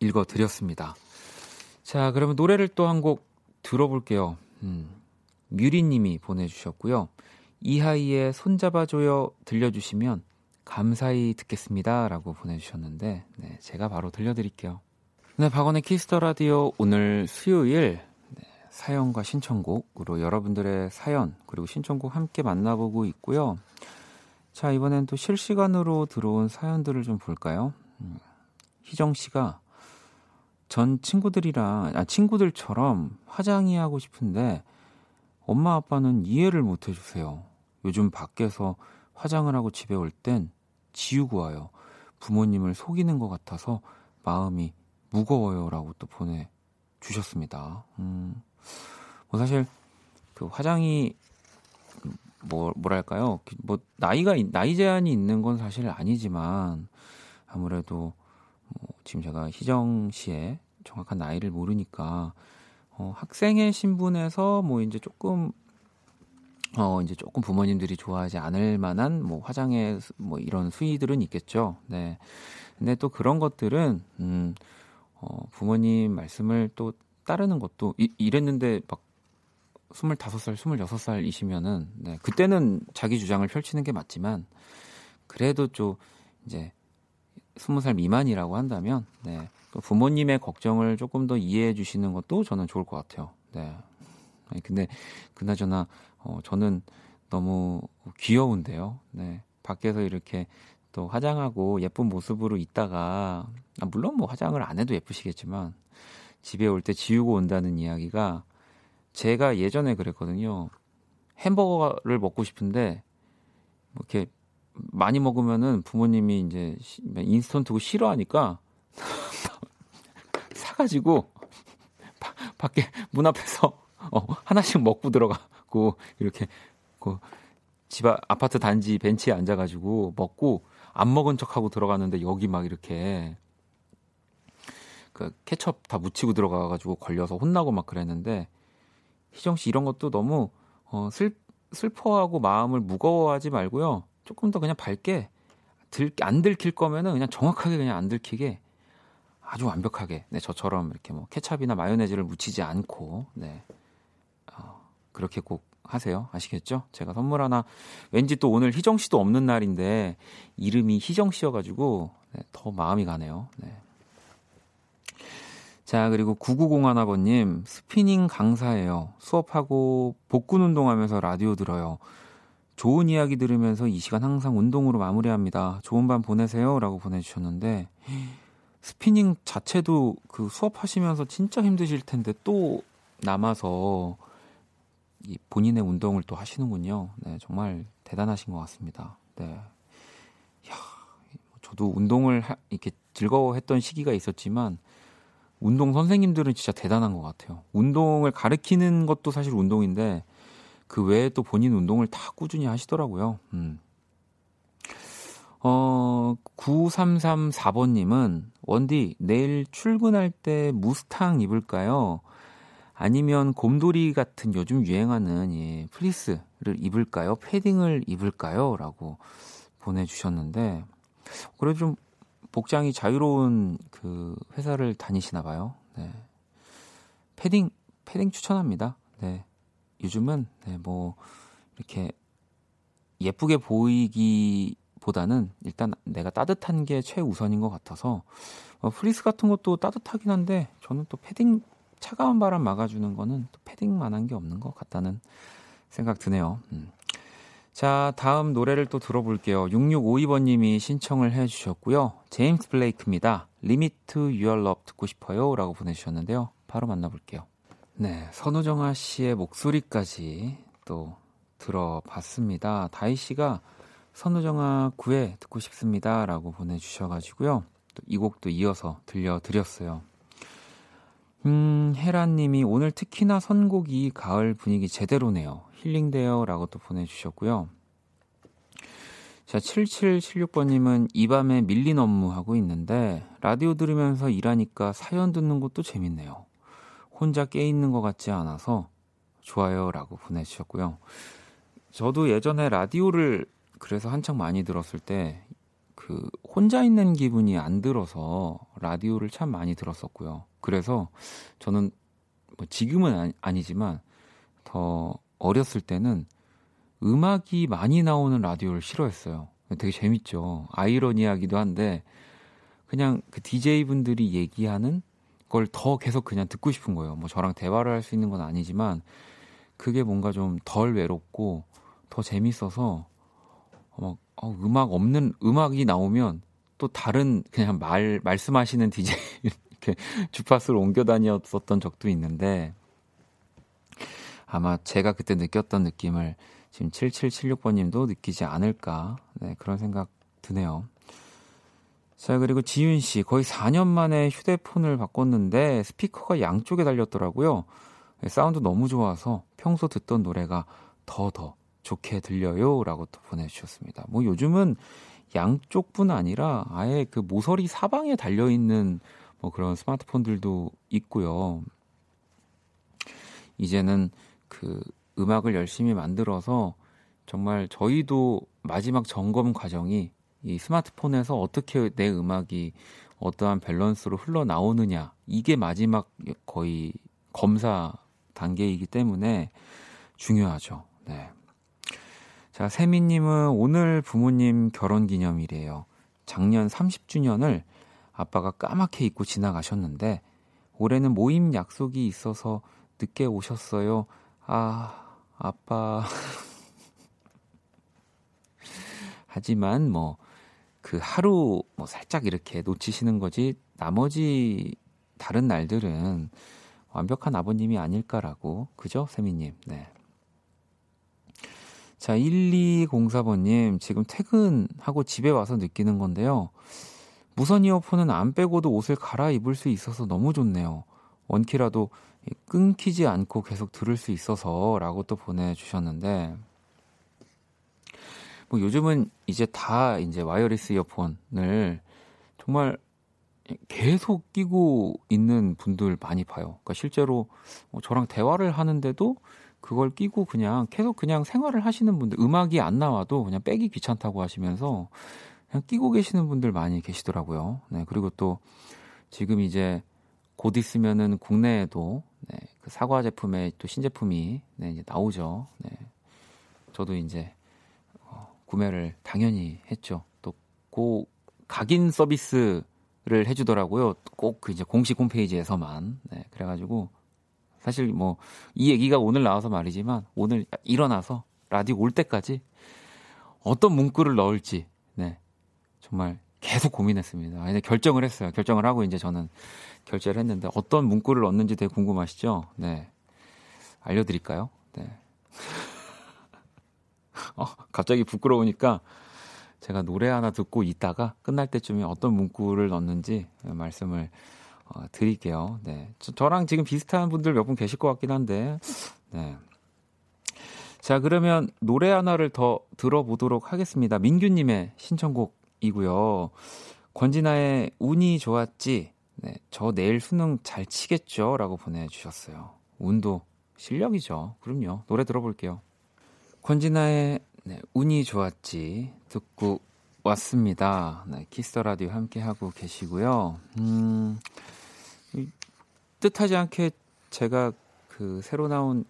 읽어드렸습니다. 자, 그러면 노래를 또 한 곡 들어볼게요. 음, 뮤리님이 보내주셨고요. 이하이의 손잡아줘요 들려주시면 감사히 듣겠습니다. 라고 보내주셨는데, 네, 제가 바로 들려드릴게요. 네, 박원의 Kiss the Radio 오늘 수요일 네, 사연과 신청곡으로 여러분들의 사연 그리고 신청곡 함께 만나보고 있고요. 자, 이번엔 또 실시간으로 들어온 사연들을 좀 볼까요? 음, 희정 씨가 전 친구들이랑, 아, 친구들처럼 화장이 하고 싶은데 엄마 아빠는 이해를 못 해주세요. 요즘 밖에서 화장을 하고 집에 올 땐 지우고 와요. 부모님을 속이는 것 같아서 마음이 무거워요라고 또 보내 주셨습니다. 음, 뭐 사실 그 화장이 뭐 뭐랄까요? 뭐 나이가 나이 제한이 있는 건 사실 아니지만 아무래도 뭐 지금 제가 희정 씨의 정확한 나이를 모르니까 어, 학생의 신분에서 뭐 이제 조금 어 이제 조금 부모님들이 좋아하지 않을 만한 뭐 화장의 뭐 이런 수위들은 있겠죠. 네. 근데 또 그런 것들은 음 어, 부모님 말씀을 또 따르는 것도 이, 이랬는데 막 25살, 26살이시면은 네. 그때는 자기 주장을 펼치는 게 맞지만 그래도 좀 이제 20살 미만이라고 한다면 네. 또 부모님의 걱정을 조금 더 이해해 주시는 것도 저는 좋을 것 같아요. 네. 아니, 근데 그나저나 어, 저는 너무 귀여운데요. 네. 밖에서 이렇게 또 화장하고 예쁜 모습으로 있다가 아, 물론 뭐 화장을 안 해도 예쁘시겠지만 집에 올 때 지우고 온다는 이야기가 제가 예전에 그랬거든요. 햄버거를 먹고 싶은데 뭐 이렇게 많이 먹으면은 부모님이 이제 인스턴트고 싫어하니까 사가지고 바, 밖에 문 앞에서 어, 하나씩 먹고 들어가고 이렇게 그집 아파트 단지 벤치에 앉아가지고 먹고 안 먹은 척하고 들어갔는데 여기 막 이렇게 그 케첩 다 묻히고 들어가가지고 걸려서 혼나고 막 그랬는데 희정 씨 이런 것도 너무 어, 슬 슬퍼하고 마음을 무거워하지 말고요 조금 더 그냥 밝게 들, 안 들킬 거면은 그냥 정확하게 그냥 안 들키게 아주 완벽하게 네, 저처럼 이렇게 뭐 케찹이나 마요네즈를 묻히지 않고 네. 어, 그렇게 꼭 하세요. 아시겠죠? 제가 선물 하나 왠지 또 오늘 희정 씨도 없는 날인데 이름이 희정 씨여 가지고 네, 더 마음이 가네요. 네. 자 그리고 9901아버님 스피닝 강사예요. 수업하고 복근 운동하면서 라디오 들어요. 좋은 이야기 들으면서 이 시간 항상 운동으로 마무리합니다. 좋은 밤 보내세요 라고 보내주셨는데 스피닝 자체도 그 수업하시면서 진짜 힘드실 텐데 또 남아서 이 본인의 운동을 또 하시는군요. 네, 정말 대단하신 것 같습니다. 네. 야, 저도 운동을 하, 이렇게 즐거워했던 시기가 있었지만 운동 선생님들은 진짜 대단한 것 같아요. 운동을 가르키는 것도 사실 운동인데 그 외에 또 본인 운동을 다 꾸준히 하시더라고요. 음. 어, 9334번님은, 원디, 내일 출근할 때 무스탕 입을까요? 아니면 곰돌이 같은 요즘 유행하는 예, 플리스를 입을까요? 패딩을 입을까요? 라고 보내주셨는데 그래도 좀 복장이 자유로운 그 회사를 다니시나 봐요. 네. 패딩 패딩 추천합니다. 네. 요즘은 네, 뭐 이렇게 예쁘게 보이기보다는 일단 내가 따뜻한 게 최우선인 것 같아서 어, 프리스 같은 것도 따뜻하긴 한데 저는 또 패딩 차가운 바람 막아주는 거는 또 패딩만한 게 없는 것 같다는 생각 드네요. 음. 자, 다음 노래를 또 들어볼게요. 6652번님이 신청을 해주셨고요. 제임스 블레이크입니다. Your Love 듣고 싶어요. 라고 보내주셨는데요. 바로 만나볼게요. 네, 선우정아 씨의 목소리까지 또 들어봤습니다. 다희 씨가 선우정아 구애 듣고 싶습니다. 라고 보내주셔가지고요. 또이 곡도 이어서 들려드렸어요. 음, 혜란님이 오늘 특히나 선곡이 가을 분위기 제대로네요. 힐링돼요. 라고 또 보내주셨고요. 자, 7776번님은 이 밤에 밀린 업무 하고 있는데, 라디오 들으면서 일하니까 사연 듣는 것도 재밌네요. 혼자 깨 있는 것 같지 않아서 좋아요. 라고 보내주셨고요. 저도 예전에 라디오를 그래서 한창 많이 들었을 때, 그, 혼자 있는 기분이 안 들어서 라디오를 참 많이 들었었고요. 그래서 저는 뭐 지금은 아니, 지만더 어렸을 때는 음악이 많이 나오는 라디오를 싫어했어요. 되게 재밌죠. 아이러니하기도 한데 그냥 그 DJ 분들이 얘기하는 걸 더 계속 그냥 듣고 싶은 거예요. 뭐 저랑 대화를 할 수 있는 건 아니지만 그게 뭔가 좀 덜 외롭고 더 재밌어서 어, 어, 음악 없는 음악이 나오면 또 다른 그냥 말 말씀하시는 DJ 이렇게 주파수를 옮겨 다녔었던 적도 있는데 아마 제가 그때 느꼈던 느낌을 지금 7776번님도 느끼지 않을까 네, 그런 생각 드네요. 자 그리고 지윤 씨 거의 4년 만에 휴대폰을 바꿨는데 스피커가 양쪽에 달렸더라고요. 네, 사운드 너무 좋아서 평소 듣던 노래가 더더 더 좋게 들려요 라고 또 보내주셨습니다. 뭐 요즘은 양쪽뿐 아니라 아예 그 모서리 사방에 달려 있는 뭐 그런 스마트폰들도 있고요. 이제는 그 음악을 열심히 만들어서 정말 저희도 마지막 점검 과정이 이 스마트폰에서 어떻게 내 음악이 어떠한 밸런스로 흘러나오느냐 이게 마지막 거의 검사 단계이기 때문에 중요하죠. 네. 자, 세미님은 오늘 부모님 결혼 기념일이에요. 작년 30주년을 아빠가 까맣게 잊고 지나가셨는데 올해는 모임 약속이 있어서 늦게 오셨어요. 아, 아빠. 하지만 뭐, 그 하루 뭐 살짝 이렇게 놓치시는 거지, 나머지 다른 날들은 완벽한 아버님이 아닐까라고. 그죠? 세미님. 네. 자, 1204번님, 지금 퇴근하고 집에 와서 느끼는 건데요. 무선 이어폰은 안 빼고도 옷을 갈아입을 수 있어서 너무 좋네요. 원키라도 끊기지 않고 계속 들을 수 있어서라고 또 보내주셨는데 뭐 요즘은 이제 다 이제 와이어리스 이어폰을 정말 계속 끼고 있는 분들 많이 봐요. 그러니까 실제로 뭐 저랑 대화를 하는데도 그걸 끼고 그냥 계속 그냥 생활을 하시는 분들 음악이 안 나와도 그냥 빼기 귀찮다고 하시면서 그냥 끼고 계시는 분들 많이 계시더라고요. 네, 그리고 또 지금 이제 곧 있으면은 국내에도 네, 그 사과 제품의 또 신제품이 네, 이제 나오죠. 네. 저도 이제 어, 구매를 당연히 했죠. 또고 각인 서비스를 해주더라고요. 꼭 그 이제 공식 홈페이지에서만. 네, 그래가지고 사실 뭐 이 얘기가 오늘 나와서 말이지만 오늘 일어나서 라디오 올 때까지 어떤 문구를 넣을지 네 정말 계속 고민했습니다. 이제 결정을 했어요. 결정을 하고 이제 저는 결제를 했는데 어떤 문구를 넣는지 되게 궁금하시죠? 네. 알려드릴까요? 네. 어, 갑자기 부끄러우니까 제가 노래 하나 듣고 있다가 끝날 때쯤에 어떤 문구를 넣는지 말씀을 어, 드릴게요. 네. 저, 랑 지금 비슷한 분들 몇 분 계실 것 같긴 한데, 네. 자, 그러면 노래 하나를 더 들어보도록 하겠습니다. 민규님의 신청곡이고요. 권진아의 운이 좋았지 네, 저 내일 수능 잘 치겠죠? 라고 보내주셨어요. 운도 실력이죠. 그럼요. 노래 들어볼게요. 권진아의 네, 운이 좋았지 듣고 왔습니다. 네, Kiss the Radio 함께 하고 계시고요. 음, 뜻하지 않게 제가 그 새로 나온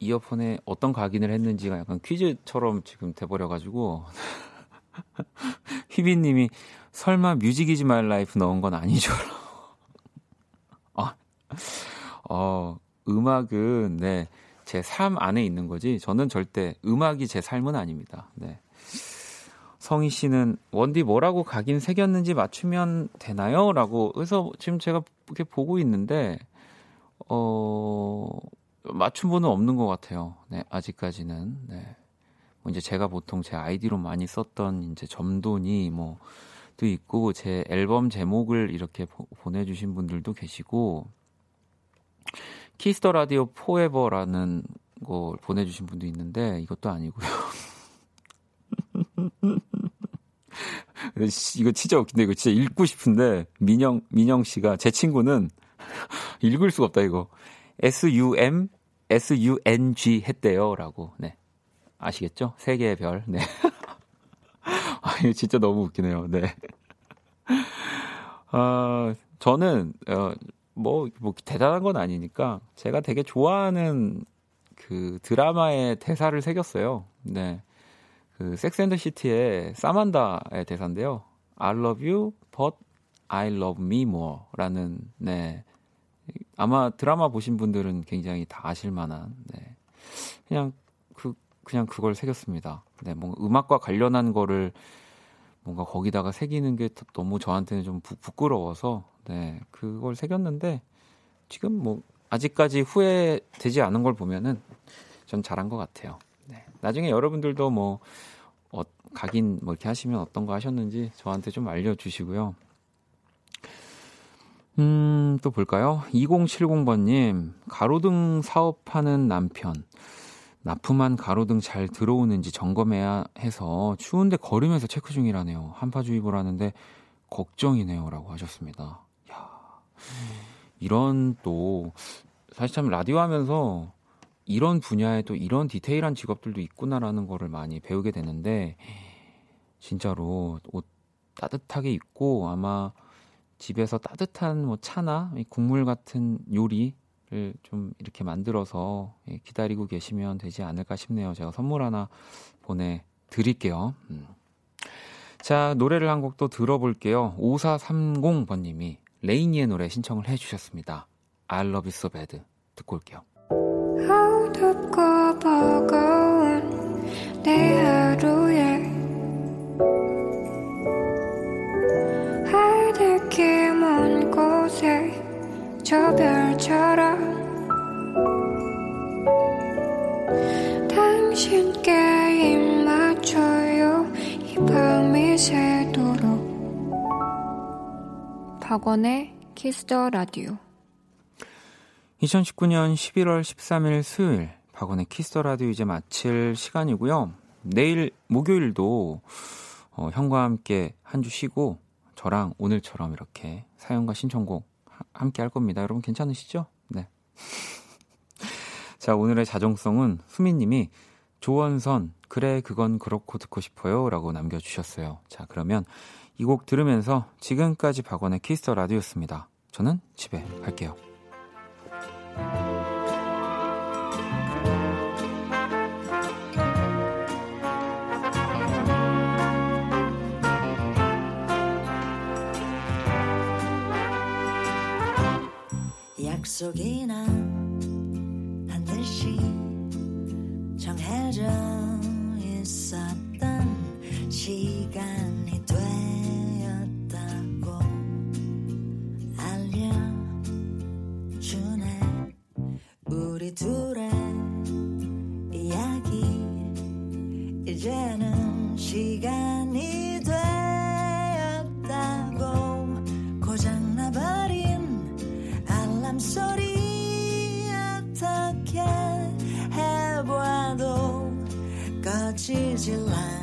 이어폰에 어떤 각인을 했는지가 약간 퀴즈처럼 지금 돼버려가지고 휘비님이 설마 Music is my life 넣은 건 아니죠? 아, 어, 음악은 네, 제 삶 안에 있는 거지. 저는 절대 음악이 제 삶은 아닙니다. 네. 성희 씨는 원디 뭐라고 각인 새겼는지 맞추면 되나요? 라고 그래서 지금 제가 이렇게 보고 있는데 어 맞춘 분은 없는 것 같아요. 네, 아직까지는. 네. 뭐 이제 제가 보통 제 아이디로 많이 썼던 이제 점돈이 뭐 도 있고 제 앨범 제목을 이렇게 보, 보내주신 분들도 계시고 Kiss the Radio forever라는 걸 보내주신 분도 있는데 이것도 아니고요. 이거 진짜 웃긴데 이거 진짜 읽고 싶은데 민영 민영 씨가 제 친구는 읽을 수가 없다 이거 S U M S U N G 했대요라고 네 아시겠죠? 세 개의 별 네. 아 이거 진짜 너무 웃기네요. 네. 아 저는 어, 뭐, 뭐 대단한 건 아니니까 제가 되게 좋아하는 그 드라마의 대사를 새겼어요. 네. 그 섹스앤더 시티의 사만다의 대사인데요. I love you, but I love me more라는 네. 아마 드라마 보신 분들은 굉장히 다 아실 만한 네. 그냥 그 그냥 그걸 새겼습니다. 네, 뭔가 음악과 관련한 거를 뭔가 거기다가 새기는 게 너무 저한테는 좀 부, 부끄러워서 네, 그걸 새겼는데 지금 뭐 아직까지 후회되지 않은 걸 보면은 전 잘한 것 같아요. 네. 나중에 여러분들도 뭐 어, 각인 뭐 이렇게 하시면 어떤 거 하셨는지 저한테 좀 알려주시고요. 음, 또 볼까요? 2070번님, 가로등 사업하는 남편. 납품한 가로 등 잘 들어오는지 점검해야 해서 추운데 걸으면서 체크 중이라네요. 한파주의보라는데 걱정이네요. 라고 하셨습니다. 야 이런 또, 사실 참 라디오 하면서 이런 분야에 또 이런 디테일한 직업들도 있구나라는 거를 많이 배우게 되는데 진짜로 옷 따뜻하게 입고 아마 집에서 따뜻한 뭐 차나 국물 같은 요리 를 좀 이렇게 만들어서 예, 기다리고 계시면 되지 않을까 싶네요. 제가 선물 하나 보내 드릴게요. 음. 자, 노래를 한 곡 또 들어볼게요. 5430번님이 레이니의 노래 신청을 해주셨습니다. I love you so bad. 듣고 올게요. 어둡고 버거운 내 하루에 하늘길 먼 곳에 저 별처럼 당신께 입 맞춰요. 이 밤이 새도록. 박원의 Kiss the Radio 2019년 11월 13일 수요일 박원의 Kiss the Radio 이제 마칠 시간이고요. 내일 목요일도 어, 형과 함께 한 주 쉬고 저랑 오늘처럼 이렇게 사연과 신청곡 함께 할 겁니다. 여러분 괜찮으시죠? 네. 자, 오늘의 자정송은 수민님이 조원선, 그래, 그건 그렇고 듣고 싶어요. 라고 남겨주셨어요. 자, 그러면 이 곡 들으면서 지금까지 박원의 키스터 라디오였습니다. 저는 집에 갈게요. 약속이나 한 듯이 정해져 있었던 시간이 되었다고 알려주네. 우리 둘의 이야기. 이제는 시간이 알람 소리 어떻게 해봐도 꺼지질 않아